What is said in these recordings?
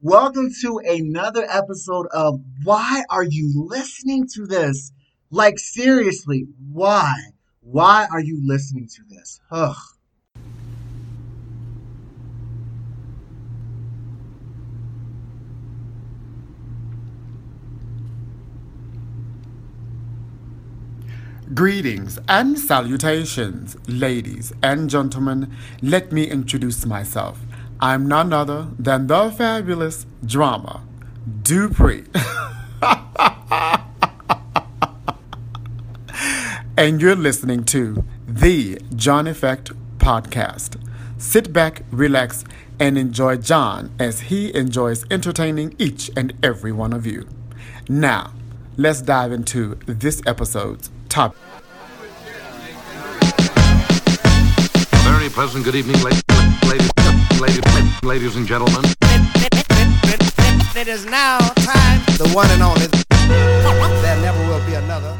Welcome to another episode of Why Are You Listening to This? Like, seriously, why? Why are you listening to this? Ugh. Greetings and salutations, ladies and gentlemen. Let me introduce myself. I'm none other than the fabulous drama Dupree. and you're listening to the John Effect podcast. Sit back, relax, and enjoy John as he enjoys entertaining each and every one of you. Now, let's dive into this episode's topic. Very pleasant good evening, ladies, ladies, ladies, ladies and gentlemen. It is now time, the one and only. There never will be another.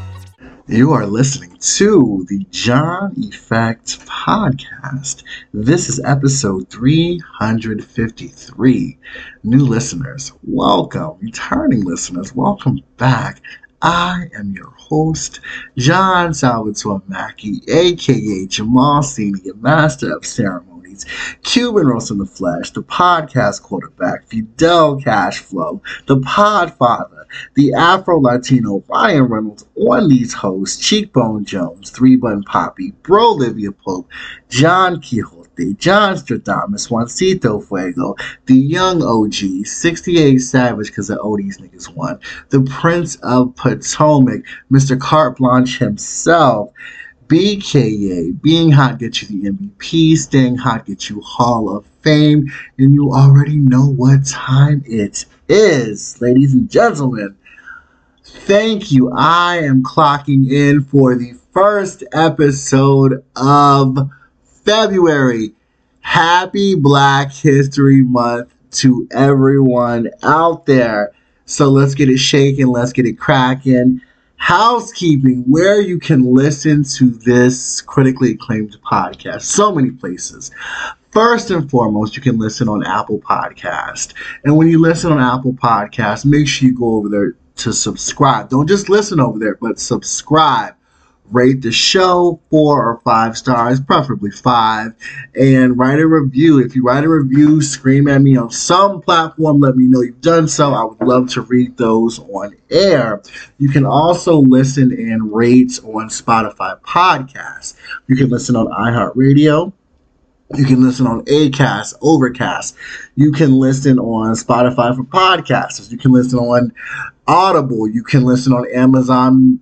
You are listening to the John Effect podcast. This is episode 353. New listeners, welcome. Returning listeners, welcome back. I am your host, John Salvatore Mackey, aka Jamal Senior, Master of Cuban Roast in the Flesh, the podcast quarterback, Fidel Cashflow, the Podfather, the Afro Latino Ryan Reynolds on these hosts, Cheekbone Jones, Three Button Poppy, Bro Olivia Pope, John Quixote. John Stradamus, Juancito Fuego, the young OG, 68 Savage because the oldies niggas won, the Prince of Potomac, Mr. Carte Blanche himself, BKA, being hot gets you the MVP, staying hot gets you Hall of Fame, and you already know what time it is, ladies and gentlemen. Thank you. I am clocking in for the first episode of February. Happy Black History Month to everyone out there. So let's get it shaking, let's get it cracking. Housekeeping, where you can listen to this critically acclaimed podcast. So many places. First and foremost, you can listen on Apple Podcast. And when you listen on Apple Podcast, make sure you go over there to subscribe. Don't just listen over there, but subscribe rate the show four or five stars, preferably five, and write a review. If you write a review, scream at me on some platform, let me know you've done so. I would love to read those on air. You can also listen and rate on Spotify podcasts. You can listen on iHeartRadio. You can listen on Acast, Overcast. You can listen on Spotify for podcasters. You can listen on Audible. You can listen on Amazon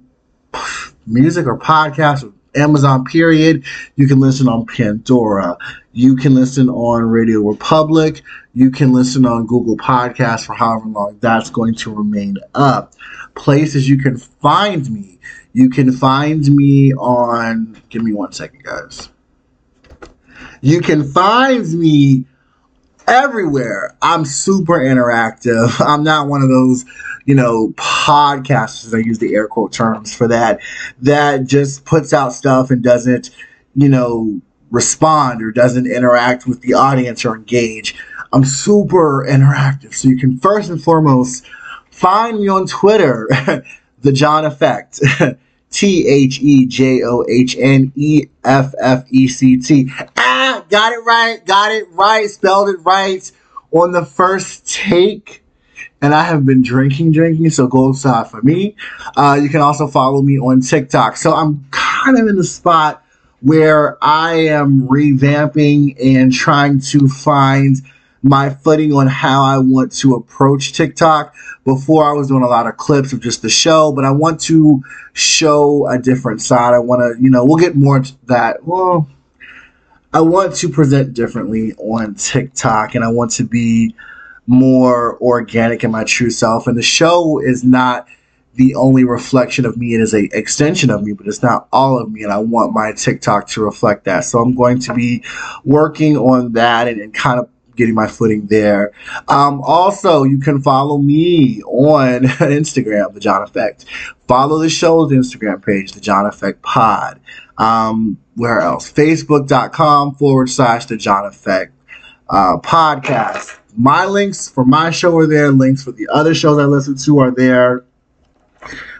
music or podcast or Amazon period. You can listen on Pandora. You can listen on RadioPublic. You can listen on Google Podcasts for however long that's going to remain up. Places you can find me. You can find me on, give me one second, guys. You can find me everywhere. I'm super interactive. I'm not one of those, you know, podcasters. I use the air quote terms for that. That just puts out stuff and doesn't, you know, respond or doesn't interact with the audience or engage. I'm super interactive. So you can first and foremost find me on Twitter, The John Effect. T H E J O H N E F F E C T. Ah, got it right, got it right, spelled it right on the first take. And I have been drinking, drinking, so gold star for me. Uh, you can also follow me on TikTok. So I'm kind of in the spot where I am revamping and trying to find my footing on how I want to approach TikTok. Before I was doing a lot of clips of just the show, but I want to show a different side. I want to, you know, we'll get more into that. Well, I want to present differently on TikTok and I want to be more organic in my true self. And the show is not the only reflection of me. It is a extension of me, but it's not all of me. And I want my TikTok to reflect that. So I'm going to be working on that and, and kind of getting my footing there. Um, also, you can follow me on Instagram, The John Effect. Follow the show's Instagram page, The John Effect Pod. Um, where else? Facebook.com forward slash The John Effect uh, Podcast. my links for my show are there. Links for the other shows I listen to are there.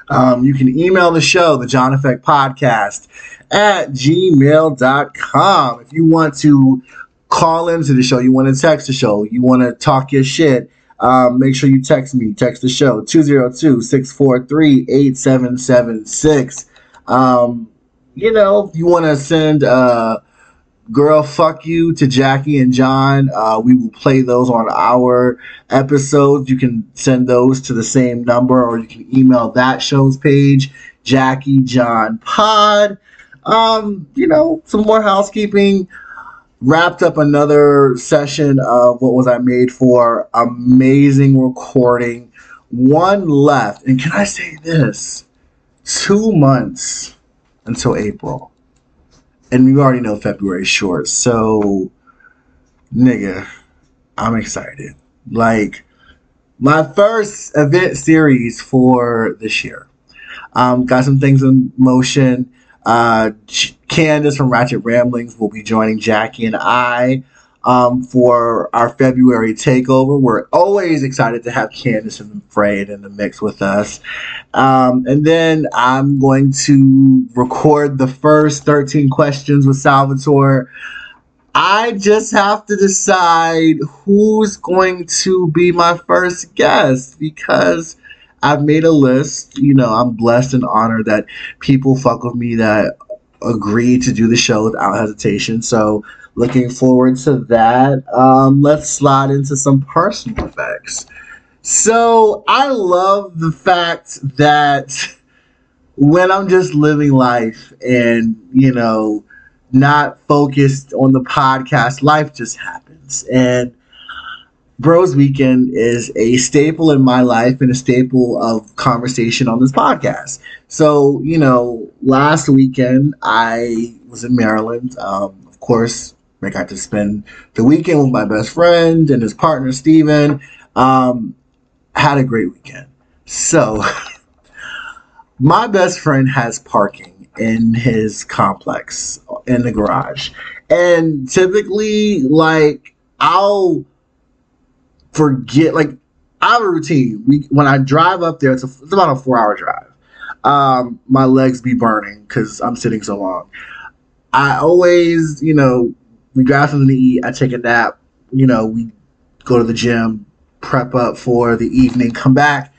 Um, you can email the show, the John Effect Podcast, at gmail.com. If you want to call into the show, you want to text the show, you want to talk your shit, um, make sure you text me. Text the show 202 643 8776. Um, you know, you want to send uh, girl fuck you to Jackie and John, uh, we will play those on our episodes. You can send those to the same number or you can email that show's page, Jackie John Pod. Um, you know, some more housekeeping wrapped up another session of what was I made for. Amazing recording. One left. And can I say this? Two months until April. And we already know February's short. So, nigga, I'm excited. Like, my first event series for this year. Um, got some things in motion. Uh, Candace from Ratchet Ramblings will be joining Jackie and I um, for our February takeover. We're always excited to have Candace and Fred in the mix with us. Um, and then I'm going to record the first 13 questions with Salvatore. I just have to decide who's going to be my first guest because I've made a list. You know, I'm blessed and honored that people fuck with me that agree to do the show without hesitation. So, looking forward to that. Um, let's slide into some personal effects. So, I love the fact that when I'm just living life and, you know, not focused on the podcast, life just happens. And Bros Weekend is a staple in my life and a staple of conversation on this podcast. So, you know, last weekend I was in Maryland. Um, of course, I got to spend the weekend with my best friend and his partner, Steven. Um, had a great weekend. So, my best friend has parking in his complex in the garage. And typically, like, I'll forget like I have a routine. We when I drive up there, it's, a, it's about a four hour drive. Um, my legs be burning because I'm sitting so long. I always, you know, we grab something to eat. I take a nap. You know, we go to the gym, prep up for the evening, come back.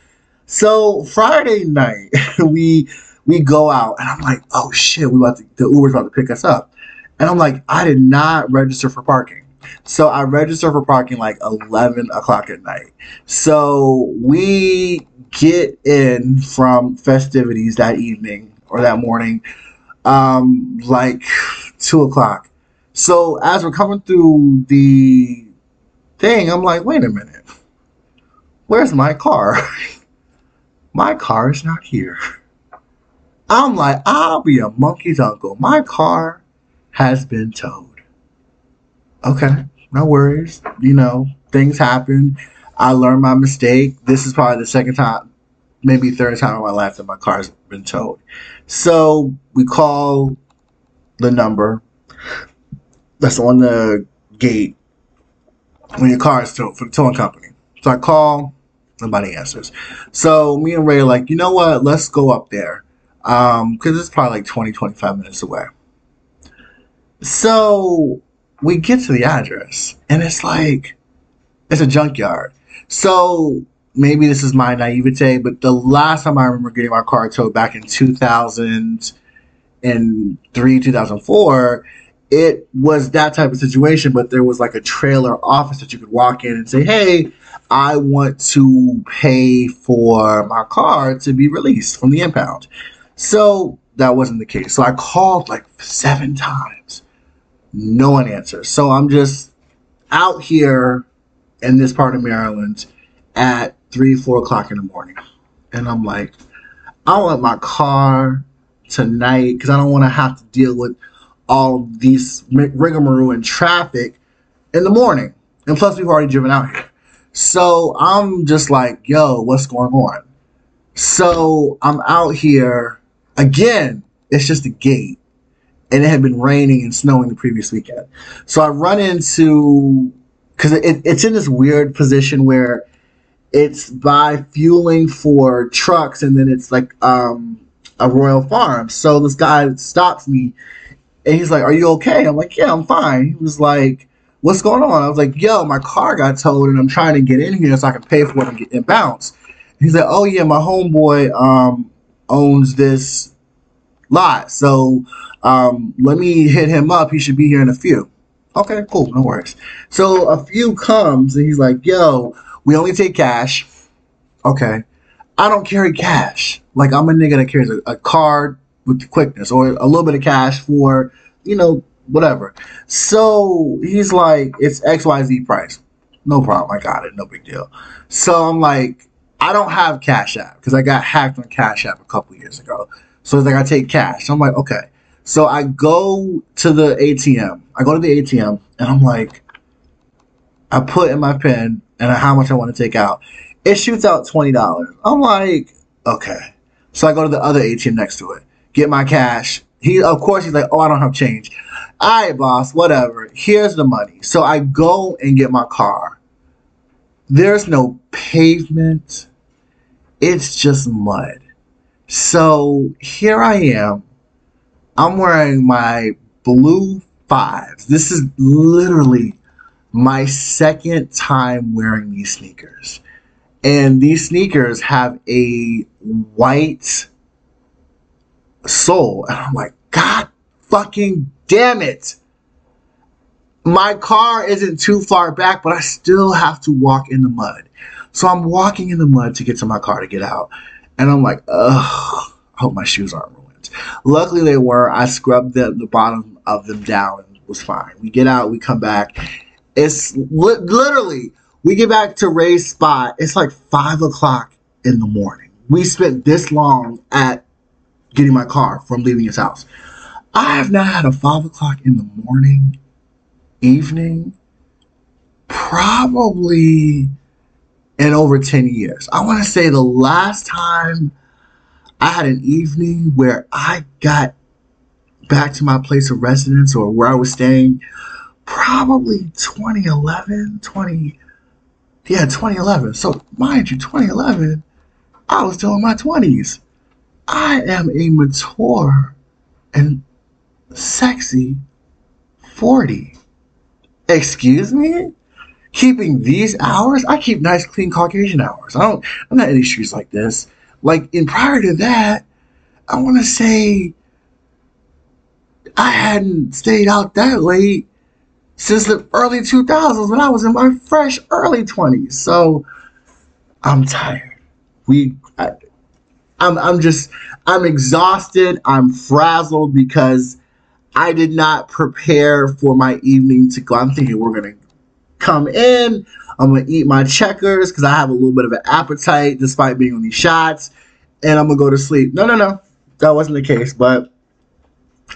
So Friday night, we we go out, and I'm like, oh shit, we about to, the Uber's about to pick us up, and I'm like, I did not register for parking. So I register for parking like 11 o'clock at night. So we get in from festivities that evening or that morning, um, like 2 o'clock. So as we're coming through the thing, I'm like, wait a minute. Where's my car? my car is not here. I'm like, I'll be a monkey's uncle. My car has been towed okay, no worries. You know, things happen. I learned my mistake. This is probably the second time, maybe third time in my life that my car's been towed. So we call the number that's on the gate when your car is towed for the towing company. So I call, nobody answers. So me and Ray are like, you know what? Let's go up there. Um, cause it's probably like 20, 25 minutes away. So we get to the address and it's like it's a junkyard. So maybe this is my naivete, but the last time I remember getting my car towed back in 2003, 2004, it was that type of situation, but there was like a trailer office that you could walk in and say, Hey, I want to pay for my car to be released from the impound. So that wasn't the case. So I called like seven times no one answers. So I'm just out here in this part of Maryland at three, four o'clock in the morning. And I'm like, I want my car tonight because I don't want to have to deal with all these rigmarole and traffic in the morning. And plus, we've already driven out here. So I'm just like, yo, what's going on? So I'm out here again. It's just a gate and it had been raining and snowing the previous weekend. So I run into because it, it's in this weird position where it's by fueling for trucks and then it's like um a royal farm. So this guy stops me and he's like are you okay? I'm like yeah i'm fine. He was like what's going on? I was like yo my car got towed and i'm trying to get in here so i can pay for it and, get, and bounce. He's like oh yeah my homeboy um owns this lot so um let me hit him up he should be here in a few okay cool no worries so a few comes and he's like yo we only take cash. Okay. I don't carry cash. Like I'm a nigga that carries a, a card with quickness or a little bit of cash for, you know, whatever. So he's like, it's XYZ price. No problem. I got it. No big deal. So I'm like, I don't have Cash App because I got hacked on Cash App a couple years ago. So it's like I take cash. I'm like, okay. So I go to the ATM. I go to the ATM and I'm like, I put in my pen and how much I want to take out. It shoots out twenty dollars. I'm like, okay. So I go to the other ATM next to it, get my cash. He, of course, he's like, oh, I don't have change. All right, boss, whatever. Here's the money. So I go and get my car. There's no pavement. It's just mud. So here I am. I'm wearing my blue fives. This is literally my second time wearing these sneakers. And these sneakers have a white sole. And I'm like, God fucking damn it. My car isn't too far back, but I still have to walk in the mud. So I'm walking in the mud to get to my car to get out. And I'm like, ugh, I hope my shoes aren't ruined. Luckily they were. I scrubbed the, the bottom of them down and was fine. We get out, we come back, it's li- literally, we get back to Ray's spot. It's like five o'clock in the morning. We spent this long at getting my car from leaving his house. I have not had a five o'clock in the morning, evening, probably in over 10 years. I want to say the last time I had an evening where I got back to my place of residence or where I was staying probably 2011, 20, yeah, 2011. So, mind you, 2011, I was still in my 20s. I am a mature and sexy 40. Excuse me? Keeping these hours? I keep nice, clean Caucasian hours. I don't, I'm not these streets like this. Like, in prior to that, I want to say I hadn't stayed out that late since the early 2000s when I was in my fresh early 20s. So I'm tired. We, I, I'm, I'm just, I'm exhausted. I'm frazzled because I did not prepare for my evening to go. I'm thinking we're going to come in. I'm to eat my checkers because I have a little bit of an appetite despite being on these shots. And I'm to go to sleep. No, no, no. That wasn't the case. But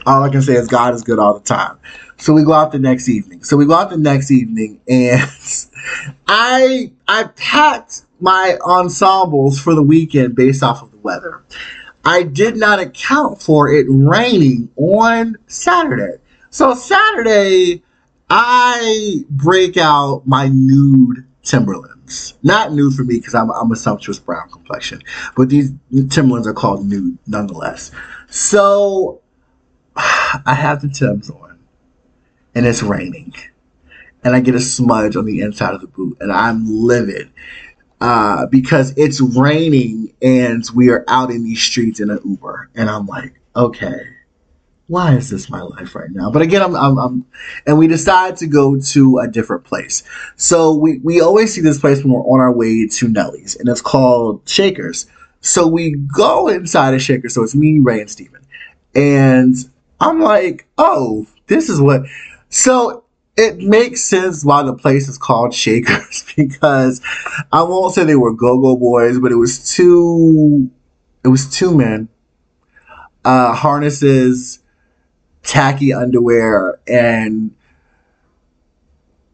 all I can say is God is good all the time. So we go out the next evening. So we go out the next evening, and I I packed my ensembles for the weekend based off of the weather. I did not account for it raining on Saturday. So Saturday, I break out my nude Timberlands. Not nude for me because I'm, I'm a sumptuous brown complexion, but these Timberlands are called nude nonetheless. So I have the Timbs on, and it's raining, and I get a smudge on the inside of the boot, and I'm livid uh, because it's raining and we are out in these streets in an Uber, and I'm like, okay, why is this my life right now? But again, I'm, I'm, I'm and we decide to go to a different place. So we we always see this place when we're on our way to Nelly's, and it's called Shakers. So we go inside of Shakers. So it's me, Ray, and Steven. And I'm like, oh, this is what. So it makes sense why the place is called Shakers because I won't say they were go-go boys, but it was two. It was two men, uh, harnesses, tacky underwear, and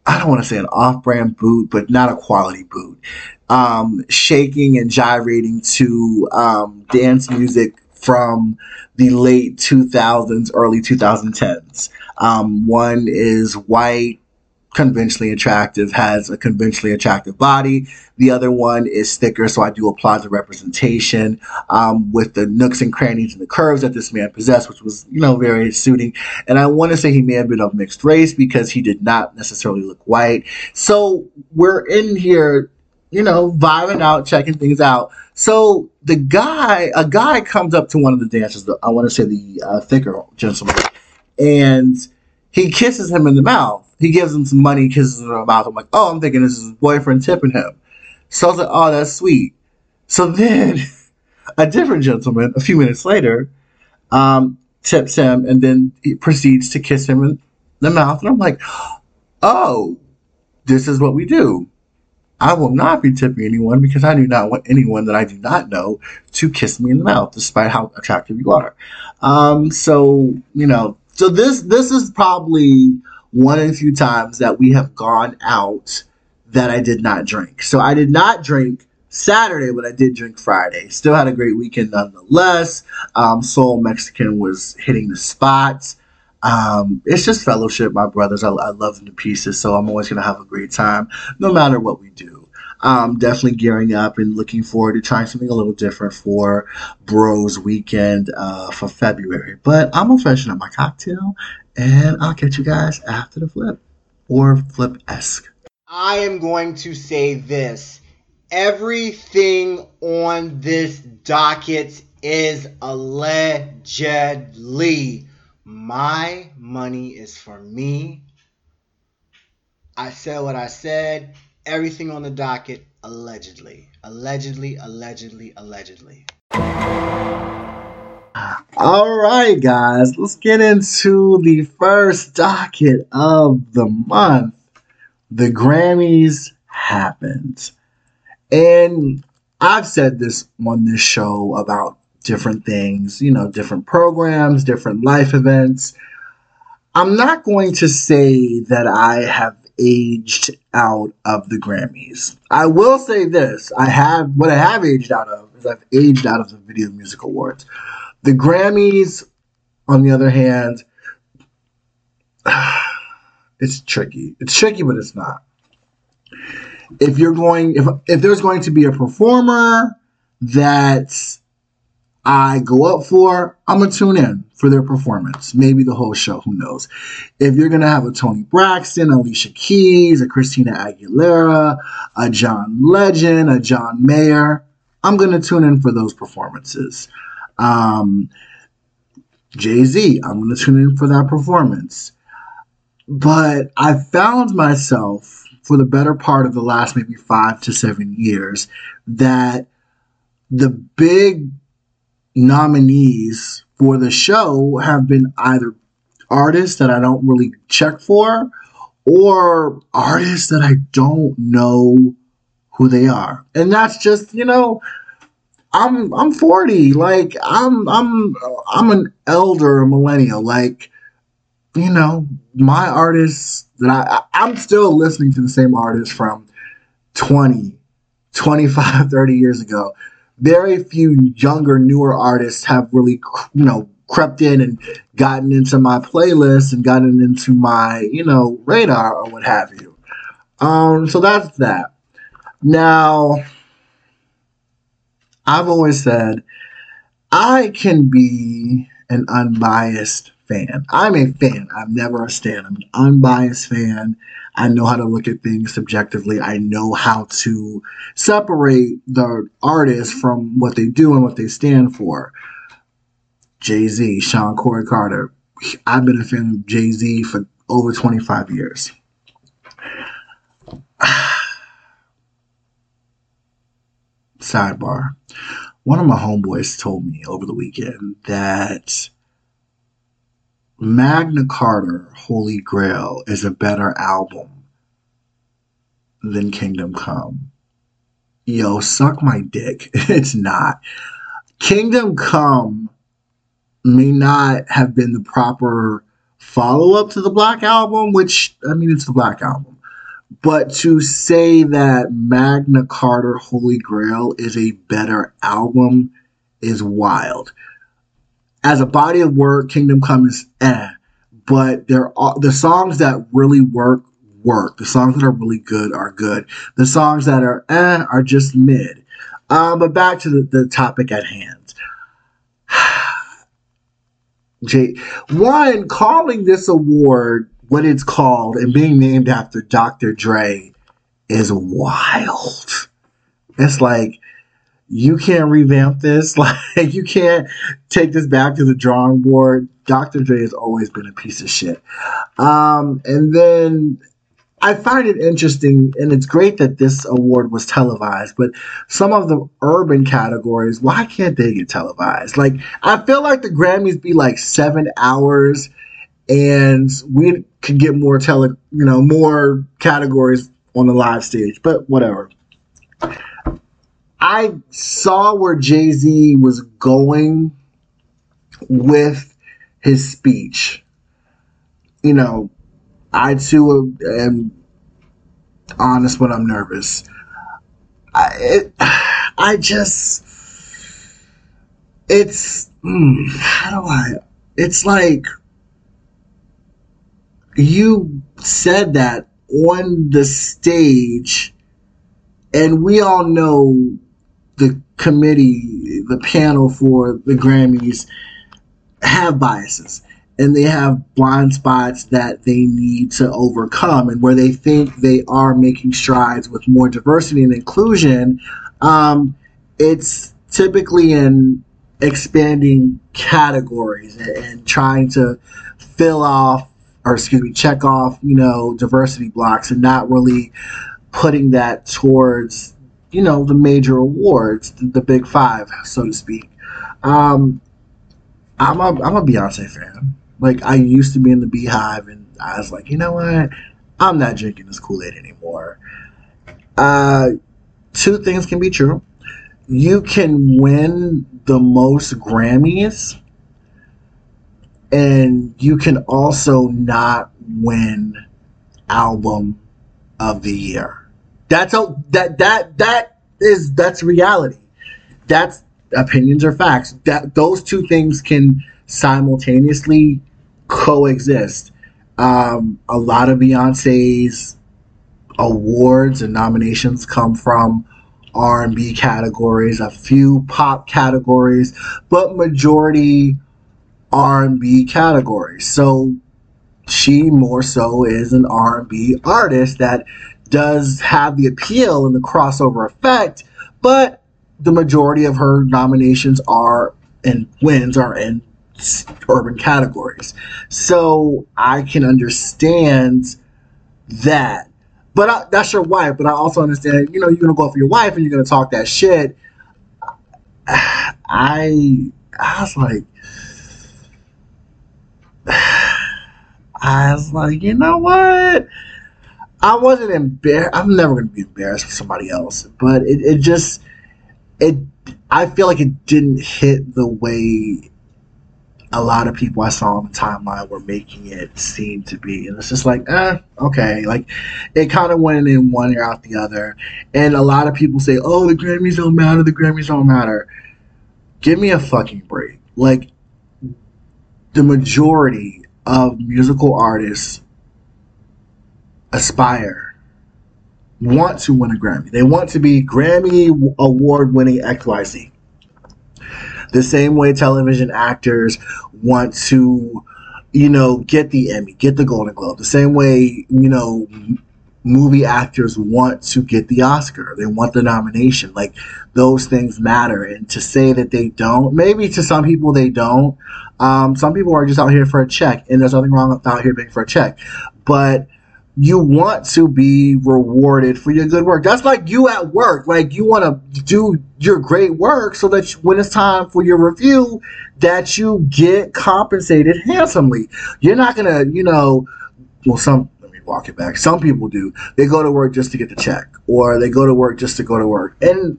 I don't want to say an off-brand boot, but not a quality boot. Um, shaking and gyrating to um, dance music from the late 2000s, early 2010s. Um, one is white, conventionally attractive, has a conventionally attractive body. The other one is thicker, so I do apply the representation um, with the nooks and crannies and the curves that this man possessed, which was, you know, very suiting. And I want to say he may have been of mixed race because he did not necessarily look white. So we're in here, you know, vibing out, checking things out. So the guy, a guy comes up to one of the dancers, I want to say the uh, thicker gentleman, and he kisses him in the mouth. He gives him some money, kisses him in the mouth. I'm like, oh, I'm thinking this is his boyfriend tipping him. So I was like, oh, that's sweet. So then a different gentleman, a few minutes later, um, tips him and then he proceeds to kiss him in the mouth. And I'm like, oh, this is what we do. I will not be tipping anyone because I do not want anyone that I do not know to kiss me in the mouth, despite how attractive you are. Um, so, you know, so this this is probably one of the few times that we have gone out that I did not drink. So I did not drink Saturday, but I did drink Friday. Still had a great weekend nonetheless. Um, Soul Mexican was hitting the spots. Um, it's just fellowship, my brothers. I, I love them to pieces, so I'm always gonna have a great time, no matter what we do um, definitely gearing up and looking forward to trying something a little different for Bros Weekend uh, for February. But I'm gonna freshen up my cocktail, and I'll catch you guys after the flip or flip esque. I am going to say this. Everything on this docket is allegedly. My money is for me. I said what I said everything on the docket allegedly. Allegedly, allegedly, allegedly. All right, guys, let's get into the first docket of the month. The Grammys happened. And I've said this on this show about different things, you know, different programs, different life events. I'm not going to say that I have aged out of the Grammys. I will say this: I have what I have aged out of is I've aged out of the Video Music Awards. The Grammys, on the other hand, it's tricky. It's tricky, but it's not. If you're going, if if there's going to be a performer that I go up for, I'm gonna tune in for their performance. Maybe the whole show, who knows? If you're gonna have a Toni Braxton, Alicia Keys, a Christina Aguilera, a John Legend, a John Mayer, I'm gonna tune in for those performances. Um, Jay Z, I'm gonna tune in for that performance. But I found myself for the better part of the last maybe five to seven years that the big nominees for the show have been either artists that I don't really check for or artists that I don't know who they are. And that's just, you know, I'm I'm 40. Like I'm I'm I'm an elder millennial. Like, you know, my artists that I I'm still listening to the same artists from 20, 25, 30 years ago very few younger, newer artists have really, you know, crept in and gotten into my playlist and gotten into my, you know, radar or what have you. Um, so that's that. Now, I've always said I can be an unbiased fan. I'm a fan. I'm never a stan. I'm an unbiased fan. I know how to look at things subjectively. I know how to separate the artist from what they do and what they stand for. Jay Z, Shawn Corey Carter. I've been a fan of Jay Z for over 25 years. Sidebar. One of my homeboys told me over the weekend that Magna Carta, Holy Grail, is a better album than Kingdom Come. Yo, suck my dick. it's not. Kingdom Come may not have been the proper follow up to the Black Album, which, I mean, it's the Black Album. But to say that Magna Carta Holy Grail is a better album is wild as a body of work, Kingdom Come is eh. But there are the songs that really work work. The songs that are really good are good. The songs that are eh are just mid. Um, but back to the, the topic at hand. Jay, one calling this award what it's called and being named after Dr. Dre is wild. It's like you can't revamp this. Like you can't take this back to the drawing board. Dr. Dre has always been a piece of shit. Um, and then I find it interesting, and it's great that this award was televised, but some of the urban categories, why can't they get televised? Like, I feel like the Grammys be like seven hours, and we could get more tele, you know, more categories on the live stage, but whatever. I saw where Jay Z was going with his speech. You know, I too am honest when I'm nervous. I it, I just it's mm, how do I? It's like you said that on the stage, and we all know the committee, the panel for the Grammys have biases and they have blind spots that they need to overcome and where they think they are making strides with more diversity and inclusion um, it's typically in expanding categories and, and trying to fill off or excuse me check off you know diversity blocks and not really putting that towards you know the major awards the, the big five so to speak um, I'm a I'm a Beyonce fan. Like I used to be in the BeyHive, and I was like, you know what? I'm not drinking this Kool Aid anymore. Uh, two things can be true. You can win the most Grammys, and you can also not win album of the year. That's a, that that that is that's reality. That's opinions or facts. That those two things can simultaneously coexist. Um, a lot of Beyonce's awards and nominations come from R&B categories, a few pop categories, but majority R&B categories. So she more so is an R&B artist that does have the appeal and the crossover effect, but the majority of her nominations are and wins are in urban categories. So I can understand that. But I, that's your wife. But I also understand, you know, you're gonna go for your wife and you're gonna talk that shit. I I was like, I was like, you know what? I wasn't embarrassed. I'm never gonna be embarrassed for somebody else, but it, it just it I feel like it didn't hit the way a lot of people I saw on the timeline were making it seem to be. And it's just like, eh, okay. Like, it kind of went in one ear out the other. And a lot of people say, oh, the Grammys don't matter, the Grammys don't matter. Give me a fucking break. Like, the majority of musical artists aspire want to win a Grammy. They want to be Grammy award winning XYZ. The same way television actors want to, you know, get the Emmy, get the Golden Globe. The same way, you know, movie actors want to get the Oscar. They want the nomination. Like those things matter. And to say that they don't, maybe to some people they don't. Um, some people are just out here for a check, and there's nothing wrong with out here being for a check. But you want to be rewarded for your good work. That's like you at work. Like you want to do your great work so that when it's time for your review, that you get compensated handsomely. You're not gonna, you know, well, some. Let me walk it back. Some people do. They go to work just to get the check, or they go to work just to go to work, and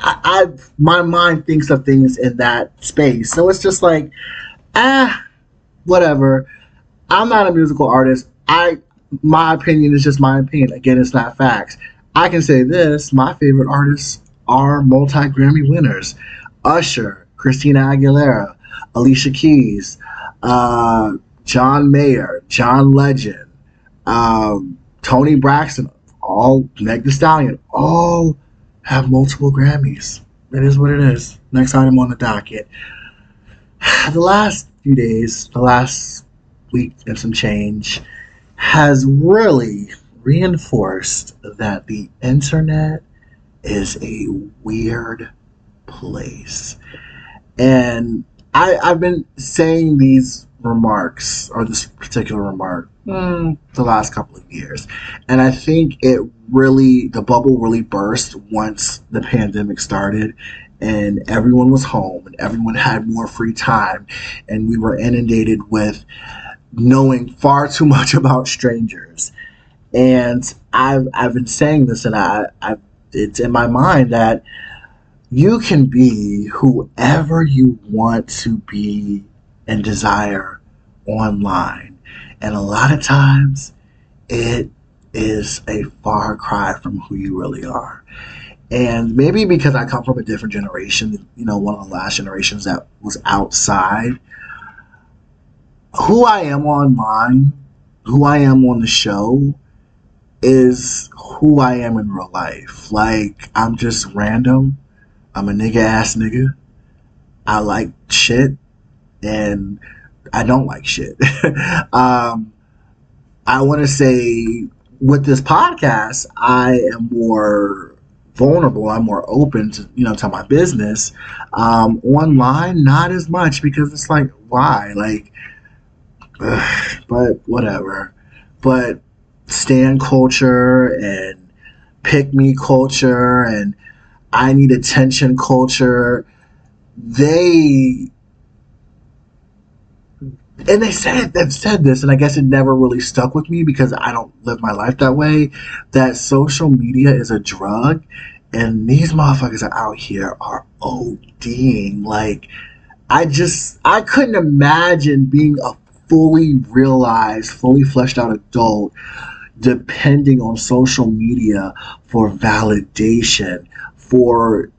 I, I my mind thinks of things in that space. So it's just like, ah, whatever. I'm not a musical artist. I my opinion is just my opinion. Again, it's not facts. I can say this my favorite artists are multi Grammy winners Usher, Christina Aguilera, Alicia Keys, uh, John Mayer, John Legend, um, Toni Braxton, all Meg Thee Stallion, all have multiple Grammys. It is what it is. Next item on the docket. The last few days, the last week and some change, has really reinforced that the internet is a weird place. And I, I've been saying these remarks, or this particular remark, mm, the last couple of years. And I think it really, the bubble really burst once the pandemic started and everyone was home and everyone had more free time and we were inundated with knowing far too much about strangers and I've I've been saying this, and I, I it's in my mind that you can be whoever you want to be and desire online, and a lot of times it is a far cry from who you really are. And maybe because I come from a different generation, you know, one of the last generations that was outside, who I am online, who I am on the show, is who I am in real life. Like, I'm just random. I'm a nigga ass nigga. I like shit and I don't like shit. um, I want to say with this podcast, I am more vulnerable. I'm more open to, you know, to my business. Um, online, not as much because it's like, why? Like, ugh, but whatever. But stan culture and pick me culture and I need attention culture. They and they said they've said this, and I guess it never really stuck with me because I don't live my life that way. That social media is a drug, and these motherfuckers are out here are ODing. Like, I just I couldn't imagine being a fully realized, fully fleshed out adult depending on social media for validation, for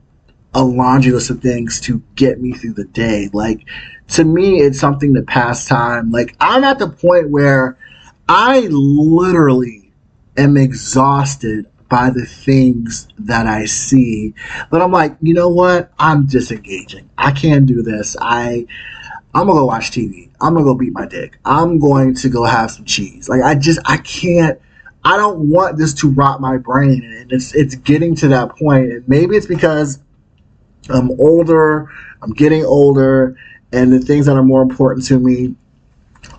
a laundry list of things to get me through the day. Like, to me, it's something to pass time. Like, I'm at the point where I literally am exhausted by the things that I see. But I'm like, you know what? I'm disengaging. I can't do this. I I'm gonna go watch TV. I'm gonna go beat my dick. I'm going to go have some cheese. Like I just I can't I don't want this to rot my brain, and it's it's getting to that point. And maybe it's because I'm older, I'm getting older, and the things that are more important to me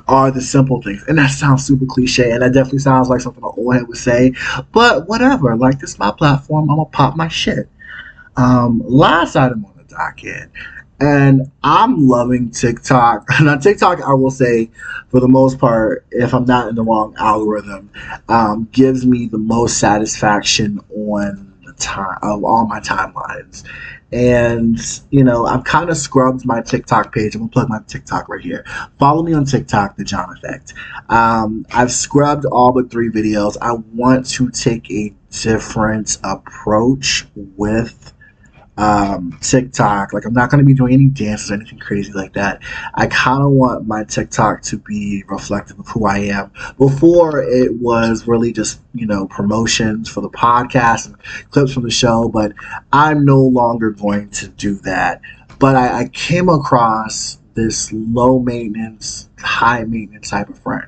are the simple things. And that sounds super cliche, and that definitely sounds like something an old head would say. But whatever, like this is my platform. I'm gonna pop my shit. Um, last item on the docket and I'm loving TikTok. Now, TikTok, I will say, for the most part, if I'm not in the wrong algorithm, um, gives me the most satisfaction on the time of all my timelines. And you know, I've kind of scrubbed my TikTok page. I'm gonna plug my TikTok right here. Follow me on TikTok, The John Effect. Um, I've scrubbed all but three videos. I want to take a different approach with um, TikTok. Like, I'm not going to be doing any dances or anything crazy like that. I kind of want my TikTok to be reflective of who I am. Before, it was really just, you know, promotions for the podcast and clips from the show, but I'm no longer going to do that. But I, I came across this low maintenance, high maintenance type of friend.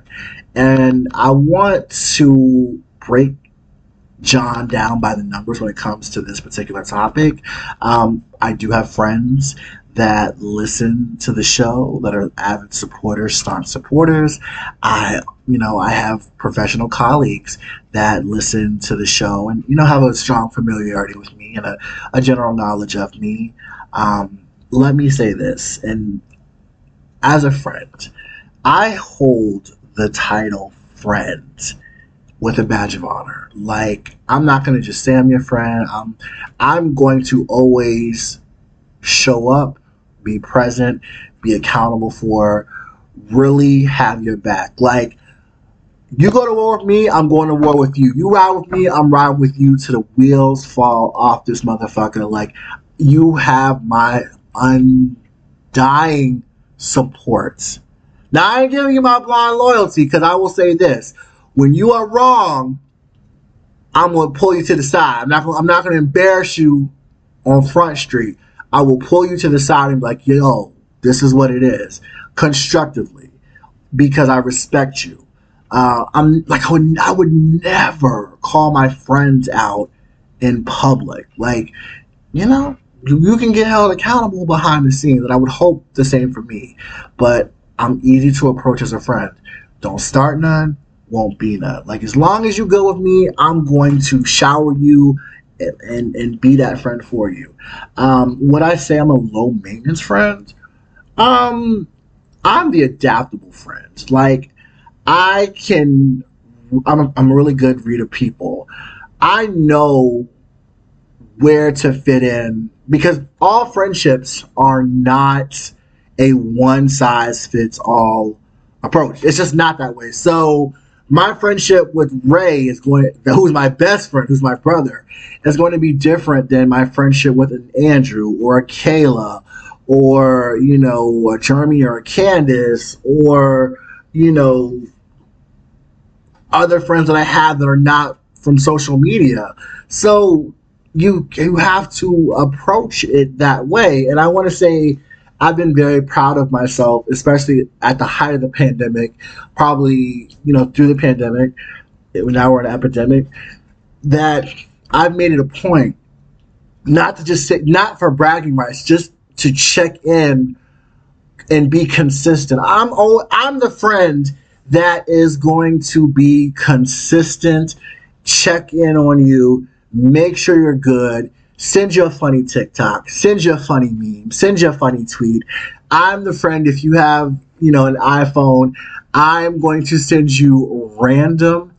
And I want to break John down by the numbers when it comes to this particular topic. Um, I do have friends that listen to the show that are avid supporters, staunch supporters. I, you know, I have professional colleagues that listen to the show and, you know, have a strong familiarity with me and a, a general knowledge of me. Um, let me say this, and as a friend, I hold the title friend with a badge of honor. Like I'm not gonna just say I'm your friend. I'm I'm going to always show up, be present, be accountable for, really have your back. Like you go to war with me, I'm going to war with you. You ride with me, I'm riding with you to the wheels fall off this motherfucker. Like you have my undying support. Now I ain't giving you my blind loyalty because I will say this when you are wrong, I'm gonna pull you to the side. I'm not gonna, I'm not gonna embarrass you on Front Street. I will pull you to the side and be like, yo, this is what it is, constructively, because I respect you. Uh, I'm like I would I would never call my friends out in public. Like, you know, you, you can get held accountable behind the scenes, and I would hope the same for me. But I'm easy to approach as a friend. Don't start none, won't be none. Like as long as you go with me, I'm going to shower you and and, and be that friend for you. Um, would I say I'm a low maintenance friend? Um, I'm the adaptable friend. Like I can, I'm a, I'm a really good reader people. I know where to fit in because all friendships are not a one size fits all approach. It's just not that way. So my friendship with Ray is going, who's my best friend, who's my brother, is going to be different than my friendship with an Andrew or a Kayla or you know a Jeremy or a Candace or you know other friends that I have that are not from social media. So you you have to approach it that way. And I want to say I've been very proud of myself, especially at the height of the pandemic, probably, you know, through the pandemic, eh, now we're in an epidemic, that I've made it a point not to just sit, not for bragging rights, just to check in and be consistent. I'm I'm the friend that is going to be consistent, check in on you, make sure you're good, send you a funny TikTok, send you a funny meme, send you a funny tweet. I'm the friend if you have, you know, an iPhone, I'm going to send you random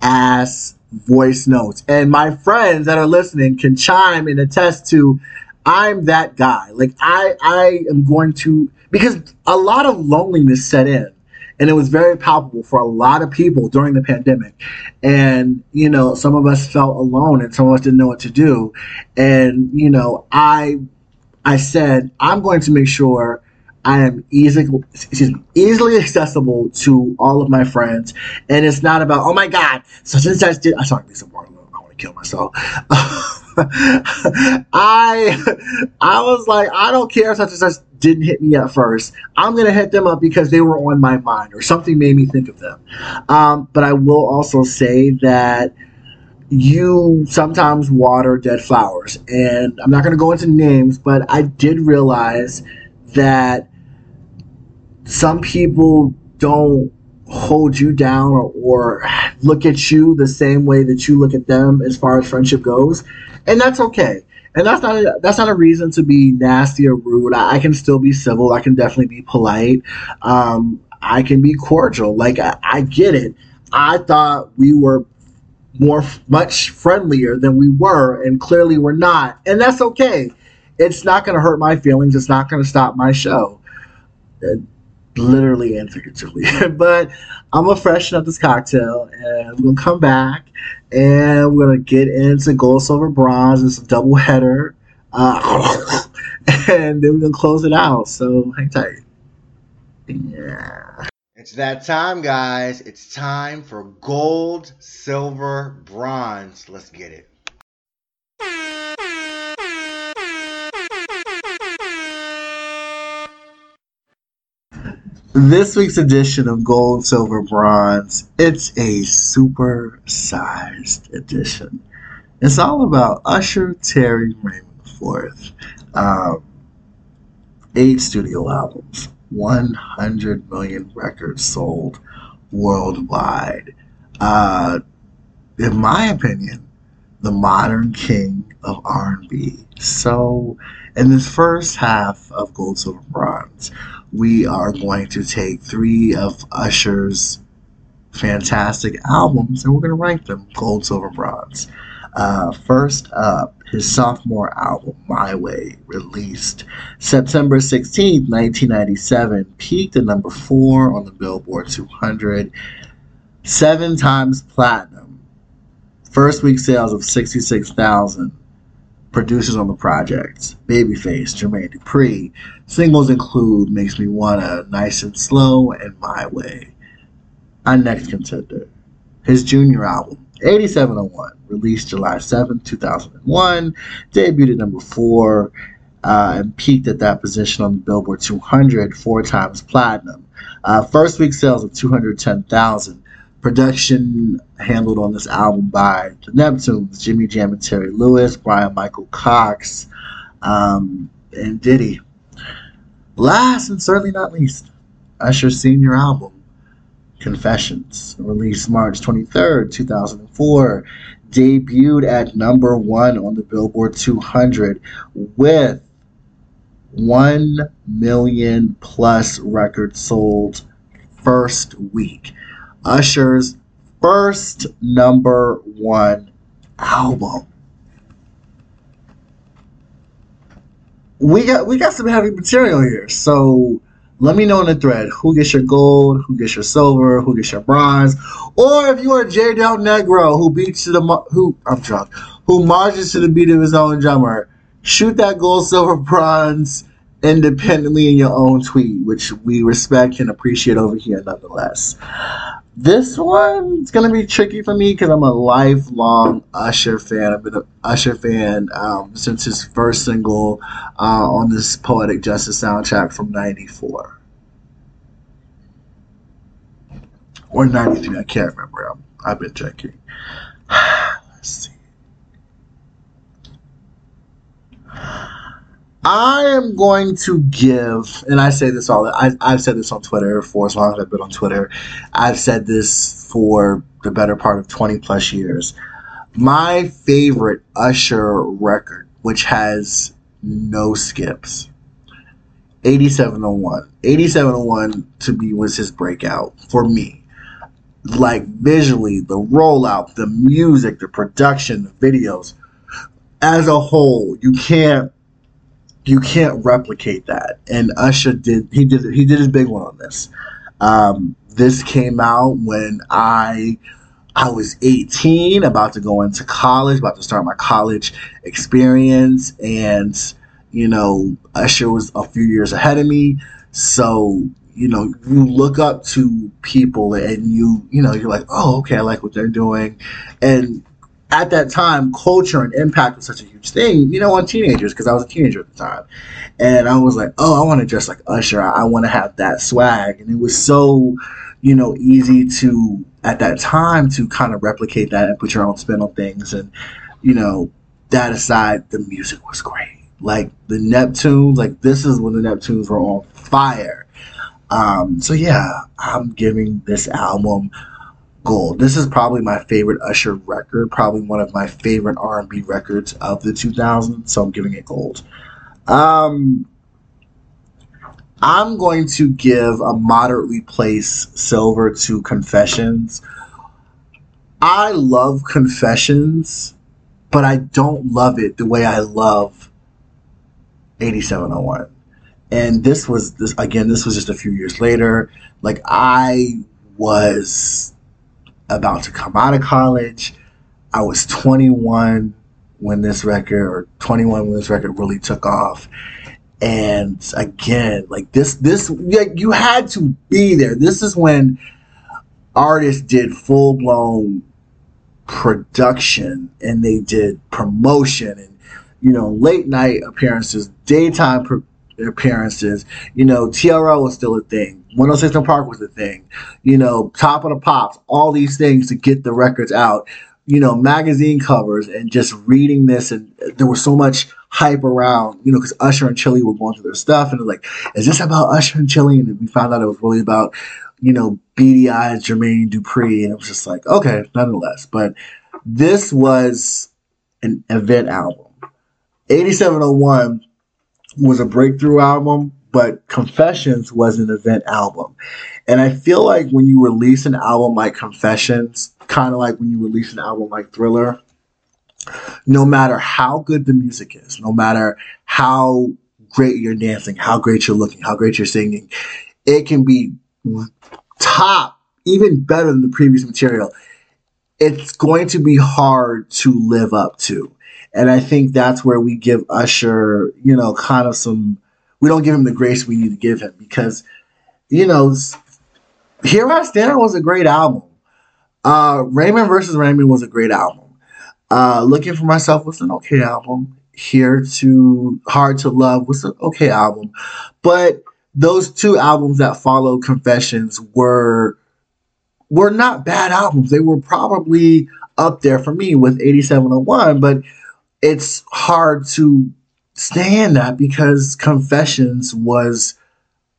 ass voice notes. And my friends that are listening can chime and attest to I'm that guy. Like I I am going to because a lot of loneliness set in and it was very palpable for a lot of people during the pandemic and you know some of us felt alone and some of us didn't know what to do and you know i i said i'm going to make sure I am easily, me, easily accessible to all of my friends, and it's not about oh my god, such and such did. I'm sorry, Lisa Barlow. I want to kill myself. I I was like, I don't care such and such didn't hit me at first. I'm gonna hit them up because they were on my mind or something made me think of them. Um, but I will also say that you sometimes water dead flowers, and I'm not gonna go into names, but I did realize that some people don't hold you down or, or, look at you the same way that you look at them as far as friendship goes and that's okay and that's not a, that's not a reason to be nasty or rude. I, I can still be civil. I can definitely be polite. Um, i can be cordial. Like I, I get it. I thought we were more much friendlier than we were and clearly we're not. And that's okay. It's not going to hurt my feelings. It's not going to stop my show. Literally and figuratively. but I'm gonna freshen up this cocktail, and gonna come back, and we're gonna get into gold, silver, bronze. It's a double header, uh, and then we're gonna close it out. So hang tight. Yeah. It's that time, guys. It's time for gold, silver, bronze. Let's get it. This week's edition of Gold, Silver, Bronze, it's a super sized edition. It's all about Usher Terry Raymond IV. Um, eight studio albums, 100 million records sold worldwide. Uh, in my opinion, the modern king of R&B. So, in this first half of Gold, Silver, Bronze, we are going to take three of Usher's fantastic albums and we're going to rank them gold, silver, bronze. Uh, first up, his sophomore album, My Way, released September 16, 1997, peaked at number four on the Billboard 200, seven times platinum. First week sales of 66,000 producers on the project Babyface, Jermaine Dupri. Singles include Makes Me Wanna, Nice and Slow, and My Way. Our next contender, his junior album, 8701, released July 7, 2001, debuted at number 4, uh, and peaked at that position on the Billboard 200 four times platinum. Uh, first week sales of 210,000. Production handled on this album by the Neptunes, Jimmy Jam and Terry Lewis, Brian Michael Cox, um, and Diddy. Last and certainly not least, Usher's senior album, Confessions, released March 23rd, 2004, debuted at number one on the Billboard 200 with 1 million plus records sold first week. Usher's first number one album. We got we got some heavy material here, so let me know in the thread who gets your gold, who gets your silver, who gets your bronze, or if you are J Del Negro who beats to the who I'm drunk, who marches to the beat of his own drummer. Shoot that gold, silver, bronze independently in your own tweet, which we respect and appreciate over here nonetheless. This one one's gonna be tricky for me because I'm a lifelong Usher fan. I've been an Usher fan um, since his first single uh, on this Poetic Justice soundtrack from '94 or '93. I can't remember. I'm, I've been checking. Let's see. I am going to give, and I say this all. I, I've said this on Twitter for as long as I've been on Twitter. I've said this for the better part of twenty plus years. My favorite Usher record, which has no skips, 8701. 8701 to me was his breakout for me. Like visually, the rollout, the music, the production, the videos, as a whole, you can't you can't replicate that. And Usher did he did he did his big one on this. Um, this came out when I I was 18, about to go into college, about to start my college experience, and you know Usher was a few years ahead of me. So you know you look up to people and you you know you're like oh okay I like what they're doing, and at that time, culture and impact was such a huge thing, you know, on teenagers, because I was a teenager at the time. And I was like, oh, I want to dress like Usher. I want to have that swag. And it was so, you know, easy to, at that time, to kind of replicate that and put your own spin on things. And, you know, that aside, the music was great. Like the Neptunes, like this is when the Neptunes were on fire. Um, so yeah, I'm giving this album gold. This is probably my favorite Usher record, probably one of my favorite R&B records of the 2000s, so I'm giving it gold. Um, I'm going to give a moderately placed silver to Confessions. I love Confessions, but I don't love it the way I love 8701. And this was this again, this was just a few years later. Like I was about to come out of college. I was 21 when this record, or 21 when this record really took off. And again, like this, this, like you had to be there. This is when artists did full blown production and they did promotion and, you know, late night appearances, daytime appearances. You know, TRL was still a thing. 106 Park was a thing. You know, Top of the Pops, all these things to get the records out. You know, magazine covers and just reading this, and there was so much hype around, you know, because Usher and Chilli were going through their stuff, and like, is this about Usher and Chilli? And we found out it was really about, you know, Eyes, Jermaine Dupri, and it was just like, okay, nonetheless. But this was an event album. 8701 was a breakthrough album, but Confessions was an event album. And I feel like when you release an album like Confessions, kind of like when you release an album like Thriller, no matter how good the music is, no matter how great you're dancing, how great you're looking, how great you're singing, it can be top, even better than the previous material. It's going to be hard to live up to. And I think that's where we give Usher, you know, kind of some, we don't give him the grace we need to give him because, you know, Here I Stand was a great album. Uh, Raymond versus Raymond was a great album. Uh, Looking for Myself was an okay album. Here to Hard to Love was an okay album. But those two albums that followed Confessions were were not bad albums. They were probably up there for me with 8701, but it's hard to stand that because Confessions was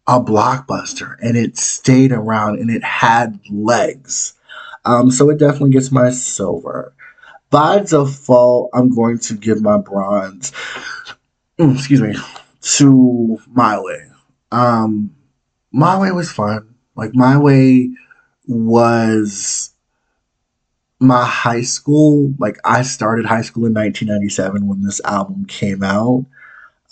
a blockbuster and it stayed around and it had legs. Um, so it definitely gets my silver. By default, I'm going to give my bronze, mm, excuse me, to My Way. Um, My Way was fun. Like, My Way was my high school. Like, I started high school in 1997 when this album came out.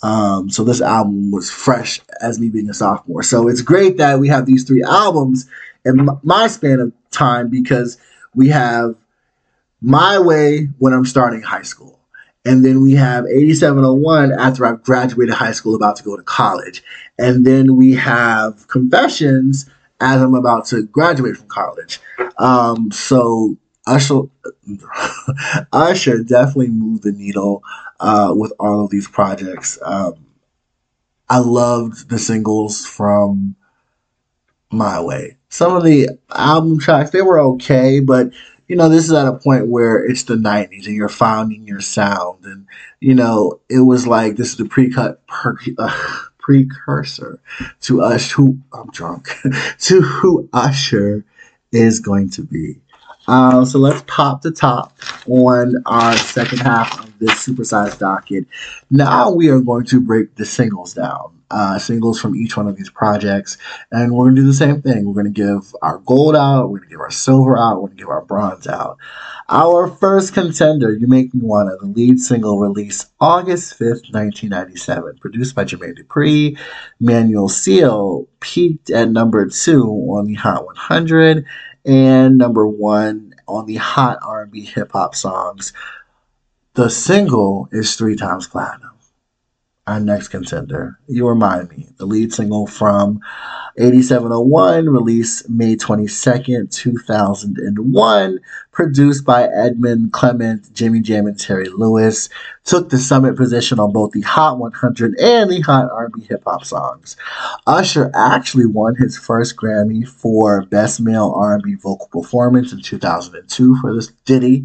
Um, so this album was fresh as me being a sophomore. So it's great that we have these three albums in my span of time because we have My Way when I'm starting high school. And then we have 8701 after I've graduated high school, about to go to college. And then we have Confessions as I'm about to graduate from college. Um, so Usher, Usher definitely moved the needle uh, with all of these projects. Um, I loved the singles from My Way. Some of the album tracks they were okay, but you know this is at a point where it's the '90s and you're finding your sound, and you know it was like this is the pre-cut per, uh, precursor to us who I'm drunk to who Usher is going to be. Uh, so let's pop the top on our second half of this supersized docket. Now we are going to break the singles down, uh, singles from each one of these projects, and we're going to do the same thing. We're going to give our gold out, we're going to give our silver out, we're going to give our bronze out. Our first contender, You Make Me Wanna, the lead single released August 5th, 1997, produced by Jermaine Dupri. Manuel Seal peaked at number two on the Hot 100 and number one on the Hot R&B Hip Hop songs. The single is three times platinum. Our next contender, You Remind Me, the lead single from 8701, released May 22nd, 2001, produced by Edmund Clement, Jimmy Jam, and Terry Lewis, took the summit position on both the Hot 100 and the Hot R&B Hip Hop songs. Usher actually won his first Grammy for Best Male R&B Vocal Performance in 2002 for this ditty.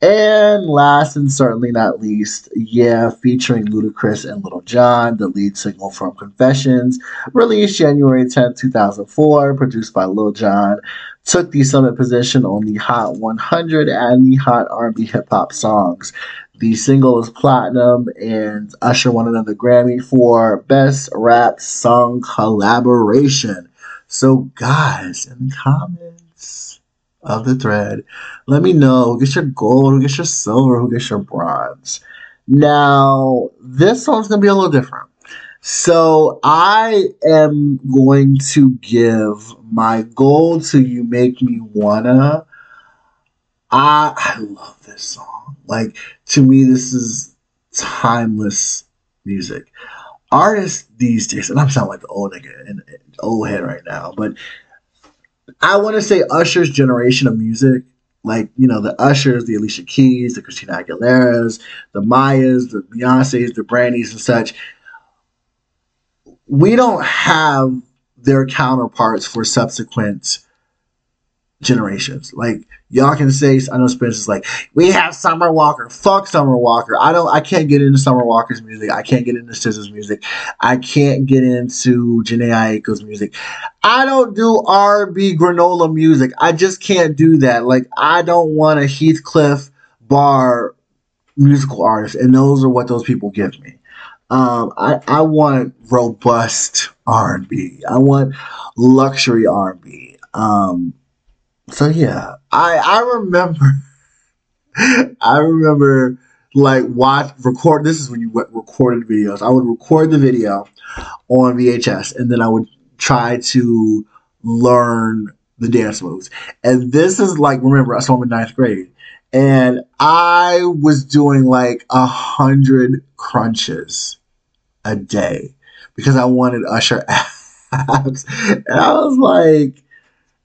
And last and certainly not least, yeah, featuring Ludacris and Lil Jon, the lead single from Confessions, released January 10, 2004, produced by Lil Jon, took the summit position on the Hot 100 and the Hot R&B Hip Hop songs. The single is platinum, and Usher won another Grammy for Best Rap Song Collaboration. So, guys, in the comments of the thread, let me know who gets your gold, who gets your silver, who gets your bronze. Now, this going to be a little different. So I am going to give my gold to You Make Me Wanna. I, I love this song. Like, to me, this is timeless music. Artists these days, and I'm sounding like the old nigga and old head right now, but I want to say Usher's generation of music, like you know the Ushers, the Alicia Keys, the Christina Aguilera's, the Mayas, the Beyonces, the Brandys, and such we don't have their counterparts for subsequent generations. Like y'all can say, I know Spencer's like, we have Summer Walker. Fuck Summer Walker. I don't. I can't get into Summer Walker's music. I can't get into SZA's music. I can't get into Jhené Aiko's music. I don't do R&B granola music. I just can't do that. Like I don't want a Heathcliff bar musical artist, and those are what those people give me. Um, I, I want robust R&B. I want luxury R and B. Um, so yeah, I I remember, I remember like watch record. This is when you recorded videos. I would record the video on VHS, and then I would try to learn the dance moves. And this is like remember I saw him in ninth grade, and I was doing like a hundred crunches a day because I wanted Usher abs. And I was like,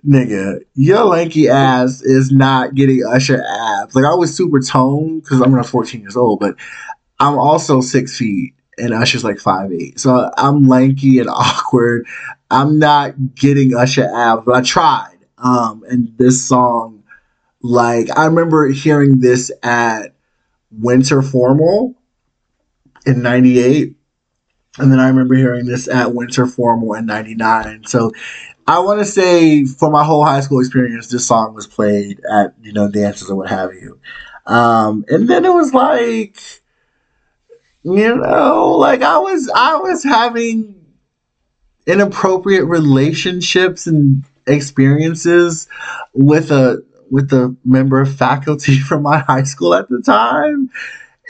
nigga, your lanky ass is not getting Usher abs. Like I was super toned because I'm not 14 years old, but I'm also six feet and Usher's like five eight. So I'm lanky and awkward. I'm not getting Usher abs, but I tried. Um, and this song, like I remember hearing this at Winter Formal in '98, and then I remember hearing this at Winter Formal in '99. So I want to say for my whole high school experience, this song was played at you know dances or what have you. Um, and then it was like, you know, like I was I was having inappropriate relationships and experiences with a with a member of faculty from my high school at the time.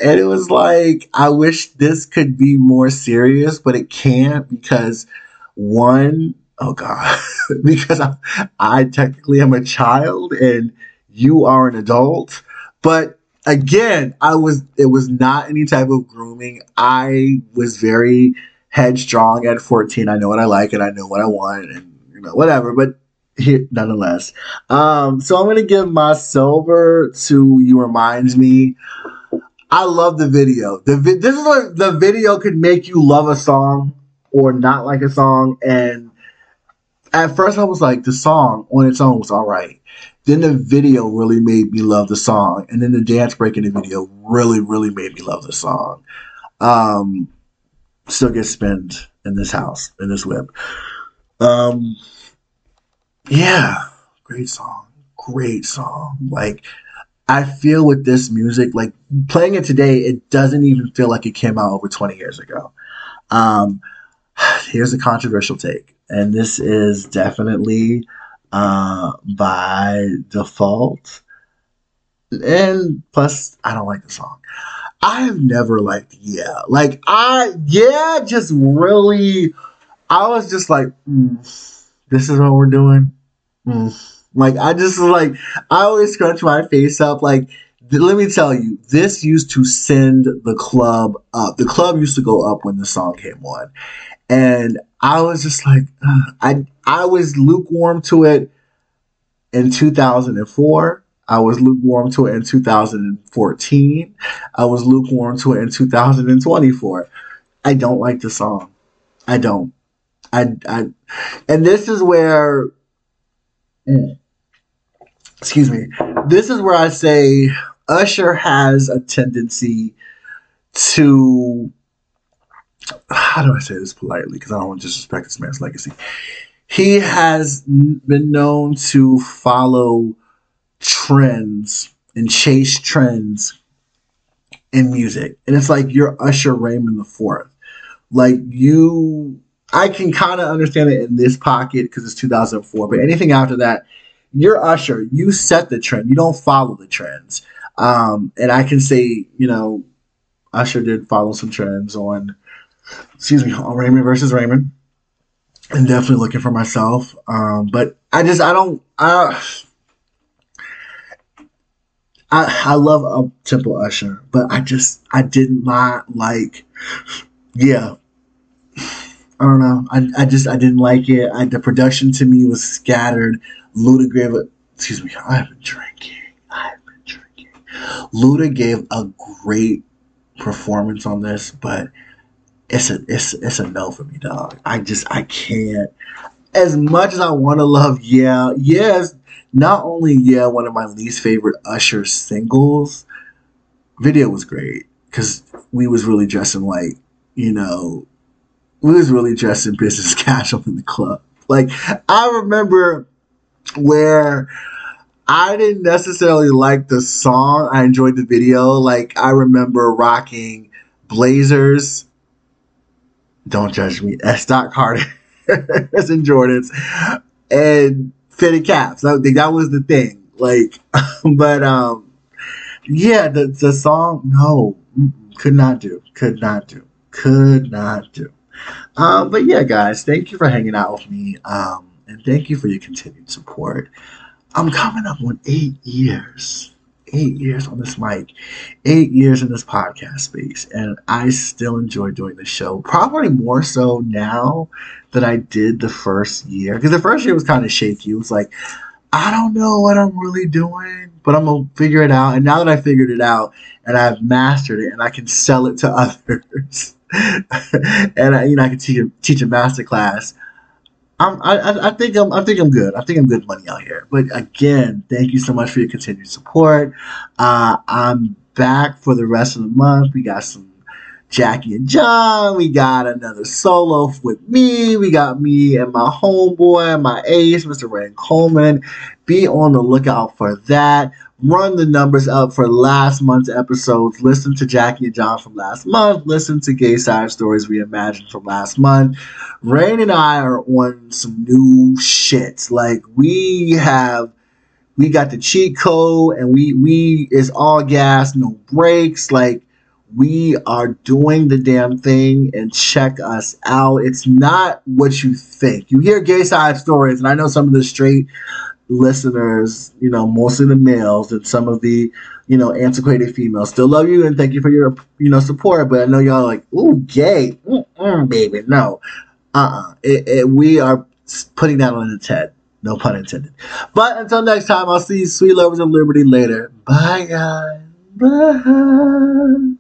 And it was like, I wish this could be more serious, but it can't because one, oh God, because I, I technically am a child and you are an adult. But again, I was, it was not any type of grooming. I was very headstrong at 14. I know what I like and I know what I want and, you know, whatever. But nonetheless. Um, so I'm gonna give my silver to "You Reminds Me." I love the video. The vi- this is what the video could make you love a song or not like a song. And at first, I was like, the song on its own was all right. Then the video really made me love the song, and then the dance break in the video really, really made me love the song. Um, still gets spent in this house in this whip. Um, yeah, great song. Great song. Like, I feel with this music, like playing it today, it doesn't even feel like it came out over 20 years ago. Um, here's a controversial take, and this is definitely uh, by default. And plus, I don't like the song. I have never liked Yeah. Like, I, yeah, just really, I was just like, mm, this is what we're doing. Mm. Like I just like I always scrunch my face up. Like th- let me tell you, this used to send the club up. The club used to go up when the song came on, and I was just like, uh, I I was lukewarm to it in 2004. I was lukewarm to it in 2014. I was lukewarm to it in 2024. I don't like the song. I don't. I, I and this is where. Excuse me. This is where I say Usher has a tendency to. How do I say this politely? Because I don't want to disrespect this man's legacy. He has been known to follow trends and chase trends in music. And it's like you're Usher Raymond the Fourth. Like you I can kind of understand it in this pocket because it's 2004. But anything after that, you're Usher. You set the trend. You don't follow the trends. Um, and I can say, you know, Usher did follow some trends on, excuse me, on Raymond versus Raymond. And definitely looking for myself. Um, but I just, I don't, I, I, I love up tempo Usher, but I just, I did not like, yeah, I don't know. I, I just I didn't like it. I, the production to me was scattered. Luda gave a excuse me. I have been drinking. I have been drinking. Luda gave a great performance on this, but it's a it's it's a no for me, dog. I just I can't. As much as I want to love, yeah, yes. Not only yeah, one of my least favorite Usher singles. Video was great because we was really dressing like you know was really dressed in business casual in the club. Like I remember where I didn't necessarily like the song. I enjoyed the video. Like I remember rocking blazers. Don't judge me. S. Dot Carter and Jordans and fitted caps. I think that was the thing. Like, but um, yeah, the the song no, could not do, could not do, could not do. Um, but yeah, guys, thank you for hanging out with me. Um, and thank you for your continued support. I'm coming up on eight years. eight years on this mic, eight years in this podcast space, and I still enjoy doing the show. Probably more so now than I did the first year. Because the first year was kind of shaky. It was like, I don't know what I'm really doing, but I'm gonna figure it out. And now that I figured it out and I've mastered it and I can sell it to others, and I, you know I can teach a, teach a master class. I'm, I, I think I'm, I think I'm good. I think I'm good money out here. But again, thank you so much for your continued support. Uh, I'm back for the rest of the month. We got some Jackie and John. We got another solo with me. We got me and my homeboy, my ace, Mr. Rand Coleman. Be on the lookout for that. Run the numbers up for last month's episodes. Listen to Jackie and John from last month. Listen to Gay Side Stories Reimagined from last month. Rain and I are on some new shit. Like we have we got the cheat code and we we is all gas, no brakes. Like we are doing the damn thing and check us out. It's not what you think. You hear gay side stories, and I know some of the straight listeners, you know, mostly the males and some of the, you know, antiquated females still love you and thank you for your, you know, support. But I know y'all like, ooh, gay, Mm-mm, baby, no, uh, uh we are putting that on its head. No pun intended. But until next time, I'll see you, sweet lovers of liberty, later. Bye, guys. Bye.